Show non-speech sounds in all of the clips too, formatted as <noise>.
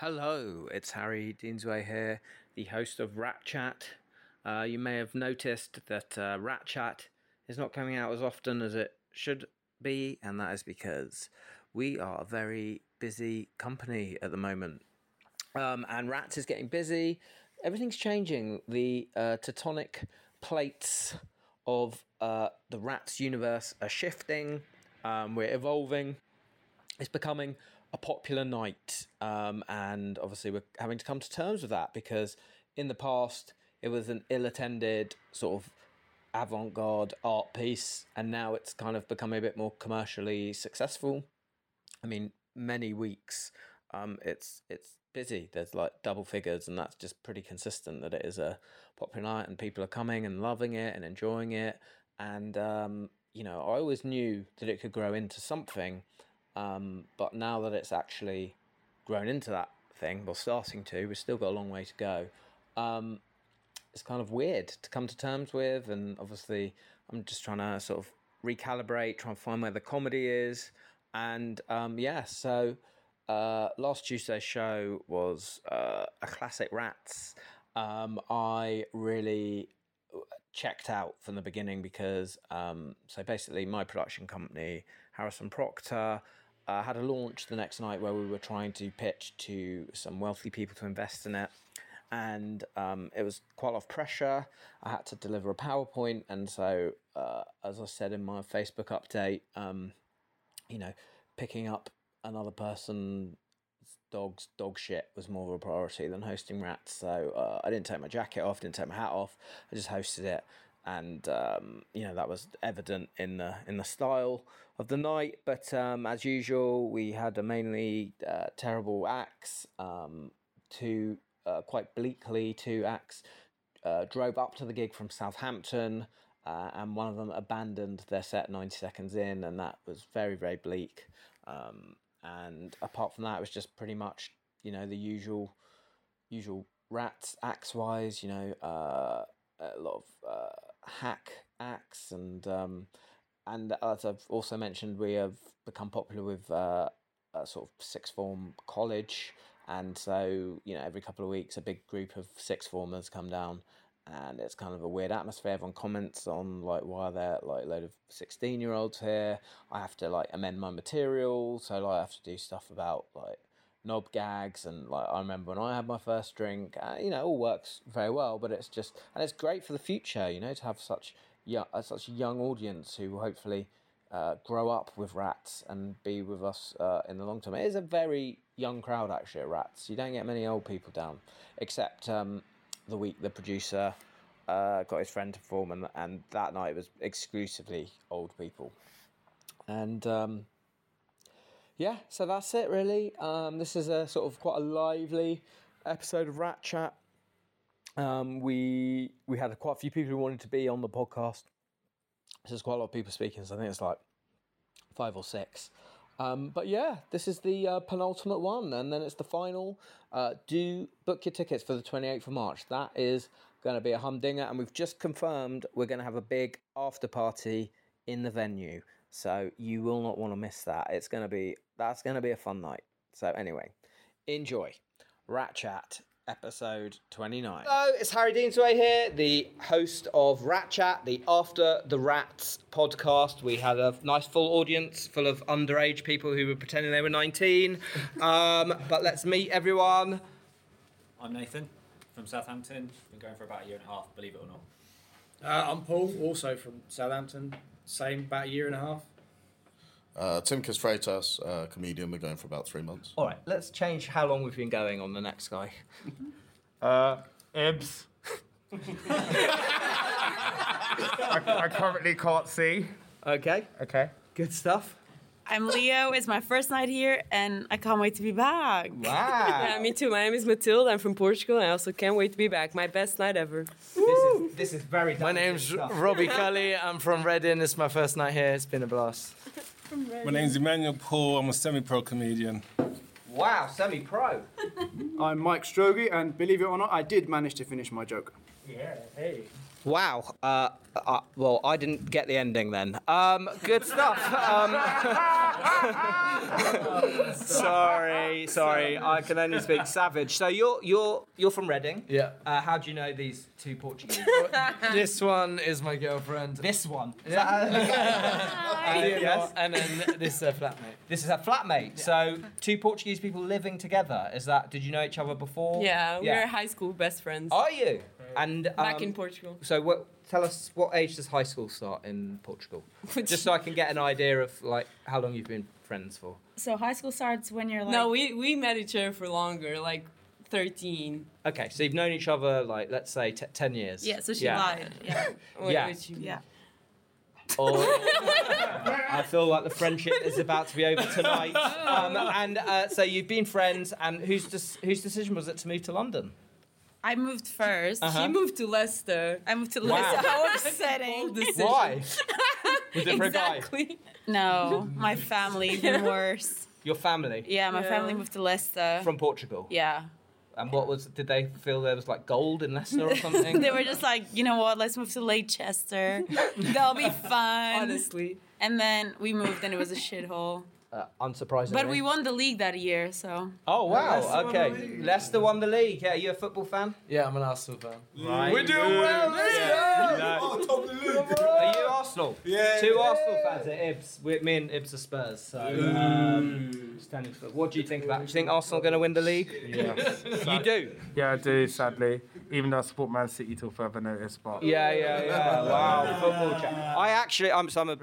Hello, it's Harry Deansway here, the host of Rat Chat. Uh, you may have noticed that uh, Rat Chat is not coming out as often as it should be, and that is because we are a very busy company at the moment. Um, and Rats is getting busy. Everything's changing. The uh, tectonic plates of uh, the Rats universe are shifting. Um, we're evolving. It's becoming a popular night, um, and obviously we're having to come to terms with that because in the past it was an ill-attended sort of avant-garde art piece, and now it's kind of becoming a bit more commercially successful. I mean, many weeks um, it's it's busy. There's like double figures, and that's just pretty consistent that it is a popular night, and people are coming and loving it and enjoying it. And um, you know, I always knew that it could grow into something, um, but now that it's actually grown into that thing, well, starting to, we've still got a long way to go. Um, it's kind of weird to come to terms with, and obviously, I'm just trying to sort of recalibrate, try and find where the comedy is, and um, yeah, so. Uh, last Tuesday's show was uh, a classic Rats. Um, I really checked out from the beginning because um, so basically my production company Harrison Proctor uh, had a launch the next night where we were trying to pitch to some wealthy people to invest in it. And um, it was quite a lot of pressure. I had to deliver a PowerPoint. And so uh, as I said in my Facebook update um, you know picking up another person's dog's dog shit was more of a priority than hosting rats. So uh, I didn't take my jacket off, didn't take my hat off. I just hosted it, and um, you know that was evident in the in the style of the night. But um, as usual, we had a mainly uh, terrible acts. Um, two uh, quite bleakly two acts uh, drove up to the gig from Southampton. Uh, and one of them abandoned their set 90 seconds in, and that was very, very bleak. Um, and apart from that, it was just pretty much you know the usual usual rats axe wise. You know, uh, a lot of uh, hack acts and um, and as I've also mentioned, we have become popular with uh, a sort of sixth form college. And so, you know, every couple of weeks, a big group of sixth formers come down and it's kind of a weird atmosphere. Everyone comments on like why they're like a load of sixteen year olds here. I have to like amend my material, so like I have to do stuff about like knob gags and like I remember when I had my first drink. Uh, you know, it all works very well, but it's just and it's great for the future. You know, to have such young uh, such a young audience who hopefully. Uh, grow up with rats and be with us uh, in the long term. It is a very young crowd actually at Rats. You don't get many old people down, except um, the week the producer uh, got his friend to perform, and, and that night it was exclusively old people. And um, yeah, so that's it really. Um, this is a sort of quite a lively episode of Rat Chat. Um, we we had quite a few people who wanted to be on the podcast. So There's quite a lot of people speaking, so I think it's like five or six. Um, but yeah, this is the uh, penultimate one, and then it's the final. Uh, do book your tickets for the 28th of March. That is going to be a humdinger, and we've just confirmed we're going to have a big after party in the venue. So you will not want to miss that. It's going to be that's going to be a fun night. So anyway, enjoy. Rat Chat episode 29. Hello, it's Harry Deansway here, the host of Rat Chat, the After the Rats podcast. We had a nice full audience full of underage people who were pretending they were 19. um, but let's meet everyone. I'm Nathan from Southampton. Been going for about a year and a half, believe it or not. Uh, I'm Paul, also from Southampton. Same, about a year and a half. Uh, Tim Freitas, uh, comedian. We're going for about three months. All right, let's change how long we've been going on the next guy. <laughs> Uh, Ibs. <laughs> I, I currently can't see. Okay, Okay. good stuff. I'm Leo. It's my first night here, and I can't wait to be back. Wow. <laughs> Yeah, me too. My name is Matilda. I'm from Portugal. and I also can't wait to be back. My best night ever. This is, this is very My name's Robbie Cully. I'm from Reading. It's my first night here. It's been a blast. My name's Emmanuel Paul. I'm a semi-pro comedian. Wow, semi pro. <laughs> I'm Mike Strogi, and believe it or not, I did manage to finish my joke. Yeah, hey. Wow, uh, Uh, well, I didn't get the ending then. Um, good stuff. Um, <laughs> sorry, sorry. I can only speak savage. So you're you're you're from Reading. Yeah. Uh, how do you know these two Portuguese? <laughs> this one is my girlfriend. this one. Is Yeah. that- <laughs> Uh, yes. And then this is a flatmate. This is a flatmate. So two Portuguese people living together. Is that? Did you know each other before? Yeah, Yeah. we're high school best friends. Are you? And um, Back in Portugal. So what? Tell us what age does high school start in Portugal? <laughs> Just so I can get an idea of like how long you've been friends for. So high school starts when you're like. No, we, we met each other for longer, like 13. Okay, so you've known each other like let's say t- ten years. Yeah, so she lied. Yeah. <laughs> What- Yeah. what? Yeah. Or <laughs> I feel like the friendship is about to be over tonight. Um, and uh, so you've been friends, and whose des- whose decision was it to move to London? I moved 1st Uh-huh. She moved to Leicester. I moved to Wow. Leicester. How <laughs> upsetting. decision. Why? <laughs> Was it for a guy? exactly. No, my family, even <laughs> worse. Your family Yeah, my Yeah. family moved to Leicester. from Portugal. yeah. And what was? Did they feel there was like gold in Leicester or something? They were just like, you know what, let's move to Leicester. That'll be fun. Honestly. And then we moved and it was a shithole. Uh, unsurprisingly. But we won the league that year, so. Oh wow! Leicester okay, the league. Leicester won the league. Yeah, you a football fan? Yeah, I'm an Arsenal fan. Right. We're doing well. Let's go. Are you Arsenal? Yeah. Two Arsenal fans at Ibs. We, me and Ibs are Spurs. So, um, standing for. What do you think about? it? Do you think Arsenal are going to win the league? Yeah. <laughs> You do. Yeah, I do, sadly. Even though I support Man City till further notice, but. Yeah, yeah, yeah. Wow, football chat. I actually, I'm, so I'm a,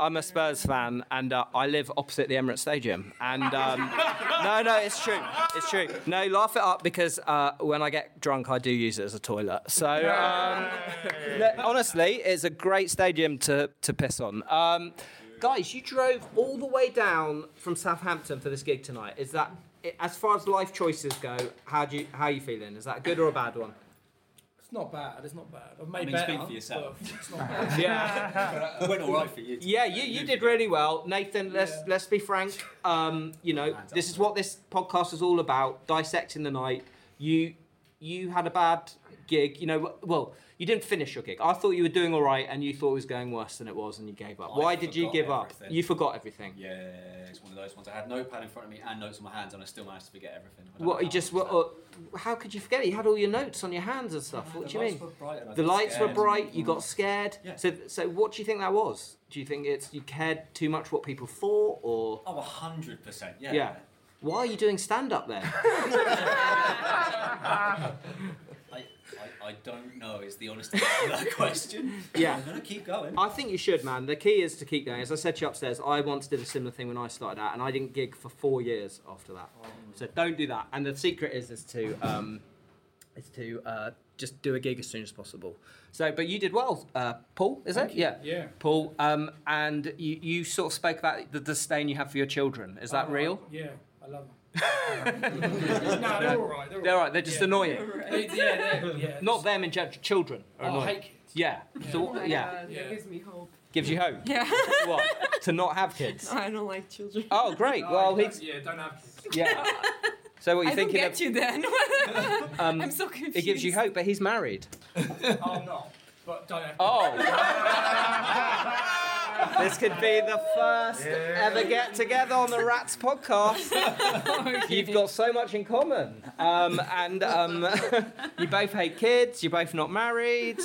I'm a Spurs fan, and uh, I live opposite the Emirates Stadium. And um, <laughs> no, no, it's true, it's true. No, laugh it up because uh, when I get drunk, I do use it as a toilet. So um, honestly, it's a great stadium to to piss on. Um, guys, you drove all the way down from Southampton for this gig tonight. Is that? As far as life choices go, how do you how are you feeling? Is that a good or a bad one? It's not bad. It's not bad. I've made I mean, better. speak for yourself. It's not <laughs> bad. Yeah. It went all right for you. Yeah, you, you did really well, Nathan. Let's let's be frank. Um, you know, this is what this podcast is all about: dissecting the night. You you had a bad gig. You know, well, you didn't finish your gig. I thought you were doing all right, and you thought it was going worse than it was, and you gave up. I Why did you give up? You forgot everything. Yeah, it's one of those ones. I had notepad in front of me and notes on my hands, and I still managed to forget everything. I don't know What you how just what? How could you forget? it? You had all your notes on your hands and stuff. What do you mean? were bright and I The lights were bright. You got mm. scared. Yeah. So so what do you think that was? Do you think it's you cared too much what people thought, or Oh, 100%. Yeah. Yeah. Why are you doing stand up then? <laughs> <laughs> I, I, I don't know. Is the honest answer to that <laughs> question? Yeah. I'm gonna keep going. I think you should, man. The key is to keep going. As I said to you upstairs, I once did a similar thing when I started out, and I didn't gig for four years after that. So don't do that. And the secret is is to um, is to uh, just do a gig as soon as possible. So, but you did well, uh, Paul. Is it? Yeah. Yeah. Paul. Um, and you, you sort of spoke about the disdain you have for your children. Is that Oh, real? Yeah, I love them. No, they're all right. They're all They're all right. right. They're just Yeah. annoying. <laughs> They- yeah, they're, yeah. <laughs> Not them in general. Children are Oh, I annoying. hate kids. Yeah. So yeah, That Yeah. gives me hope. gives you hope. <laughs> Yeah. what? To not have kids. I don't like children. Oh, great. No, Well, don't- he's yeah, don't have kids. yeah. So what are you I don't thinking get of? you then. Um, I'm so confused. it gives you hope, but he's married. Oh, I'm not. But don't have kids. Oh. This could be the first ever get together on the Rats podcast. <laughs> You've got so much in common. Um, and um, <laughs> you both hate kids, you're both not married.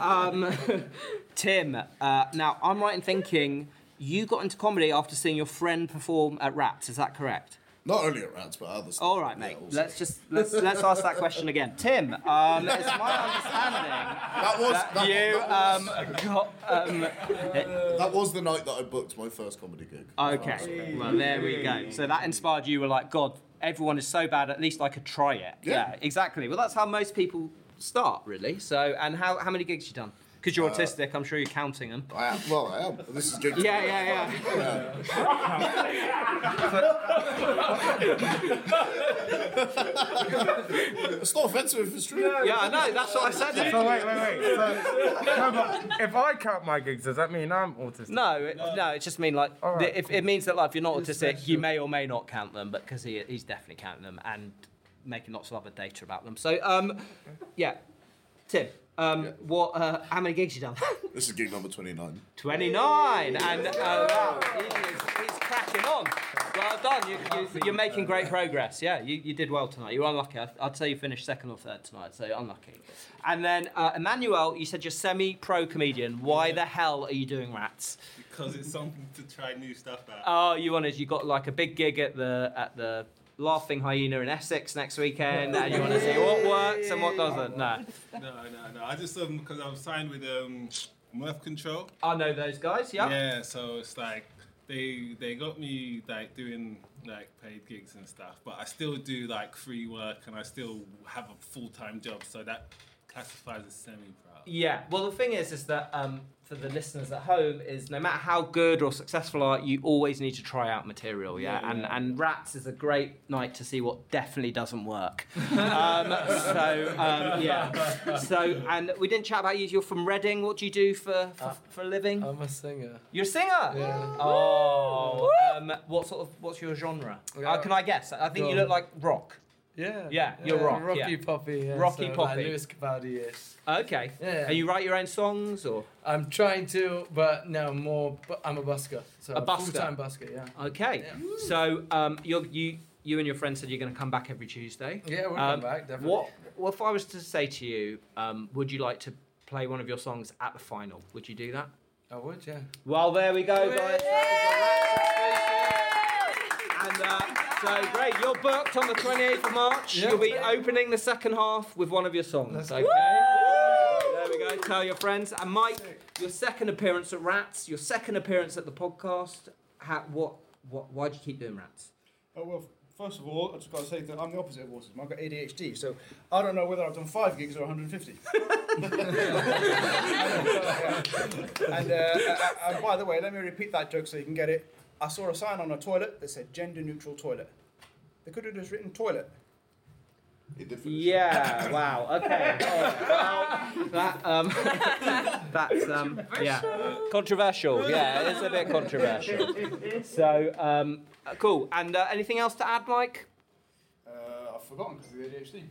Um, <laughs> Tim, uh, now I'm right in thinking you got into comedy after seeing your friend perform at Rats, is that correct? Not only at Rats, but others. All right, mate. Yeah, let's just let's let's ask that question again. Tim, um, it's my understanding That was that that, you that, um, got um, was, that was the night that I booked my first comedy gig. Okay, well there we go. So that inspired you. You Were like, God, everyone is so bad. At least I could try it. Yeah. exactly. Well, that's how most people start, really. So, and how how many gigs you done? Because you're autistic, I'm sure you're counting them. I am. Well, I am. This is gig. Yeah, yeah, yeah. <laughs> It's not offensive if it's true. Yeah, I know. That's what I said. So wait, wait, wait. So, no, but if I count my gigs, does that mean I'm autistic? No, it, no, it just means like All right. the- if it means that like if you're not autistic, you may or may not count them, but because he, he's definitely counting them and making lots of other data about them. So um, yeah, Tim, um, what? Uh, how many gigs you done? <laughs> This is gig number 29. 29, and uh, wow, he is, he's cracking on. Well done. You, you, you're making great progress. Yeah, you, you did well tonight. You're unlucky. I'd, I'd say you finished second or third tonight, so unlucky. And then, uh, Emmanuel, you said you're semi pro comedian. Why the hell are you doing rats? Because it's something to try new stuff out. Oh, you wanted, you got like a big gig at the at the Laughing Hyena in Essex next weekend, <laughs> and you want to see what works and what doesn't. No. No, no, no. I just um because I'm signed with um Mirth Control. I know those guys, yeah. Yeah, so it's like they they got me like doing like paid gigs and stuff, but I still do like free work and I still have a full time job, so that classifies as semi pro. Yeah. Well, the thing is, is that um, for the listeners at home, is no matter how good or successful you are, you always need to try out material. Yeah. Yeah, and yeah. and Rats is a great night to see what definitely doesn't work. <laughs> um, so um, yeah. So and we didn't chat about you. You're from Reading. What do you do for for, for a living? I'm a singer. You're a singer. Yeah. Oh. Um, what sort of what's your genre? Yeah. Uh, can I guess? I think you Go look like rock. Yeah. Yeah, you're rock, Rocky yeah. Poppy. Yeah, Rocky so, Poppy. Like Lewis Capaldi is. Okay. Yeah. And you write your own songs or? I'm trying to, but no more. But I'm a busker. So A busker? Full-time busker. Yeah. Okay. Yeah. So um, you're, you you and your friend said you're going to come back every Tuesday. Yeah, we'll Um, come back definitely. What, what if I was to say to you, um, would you like to play one of your songs at the final? Would you do that? I would. Yeah. Well, there we go, guys. And uh, so great, you're booked on the 28th of March. Yeah. You'll be opening the second half with one of your songs. That's okay. There we go. Tell your friends. And Mike, your second appearance at Rats, your second appearance at the podcast. How, what? What? Why do you keep doing Rats? Oh, well, first of all, I just got to say that I'm the opposite of autism. I've got ADHD, so I don't know whether I've done five gigs or 150. <laughs> and, uh, uh, and by the way, let me repeat that joke so you can get it. I saw a sign on a toilet that said gender neutral toilet. They could have just written toilet. He did finish. Yeah. <laughs> Wow. Okay. Oh, <laughs> well, that um, <laughs> that's um, yeah, controversial. Yeah, it's a bit controversial. So um, uh, cool. And uh, anything else to add, Mike? Uh, I've forgotten because of the ADHD.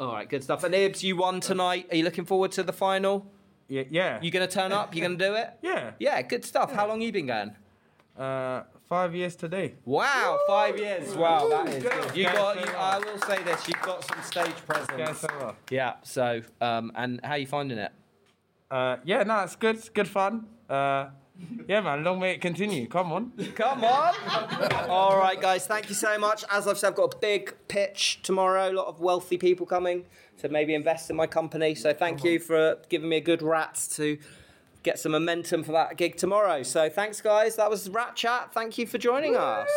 All right, good stuff. And Ibs, you won tonight. Are you looking forward to the final? Yeah, yeah. You gonna turn up? You gonna do it? yeah. Yeah, good stuff. How long you been going? Uh, five years today. Wow, five years. Wow, that is good. You got. You. I will say this. You've got some stage presence. so. Yeah. So, um, and how are you finding it? Uh, yeah, no, it's good. It's good fun. Uh, yeah, man. Long may it continue. Come on. Come on. <laughs> All right, guys. Thank you so much. As I've said, I've got a big pitch tomorrow. A lot of wealthy people coming to maybe invest in my company. So thank you for giving me a good rat to get some momentum for that gig tomorrow. So thanks, guys. That was Rat Chat. Thank you for joining us.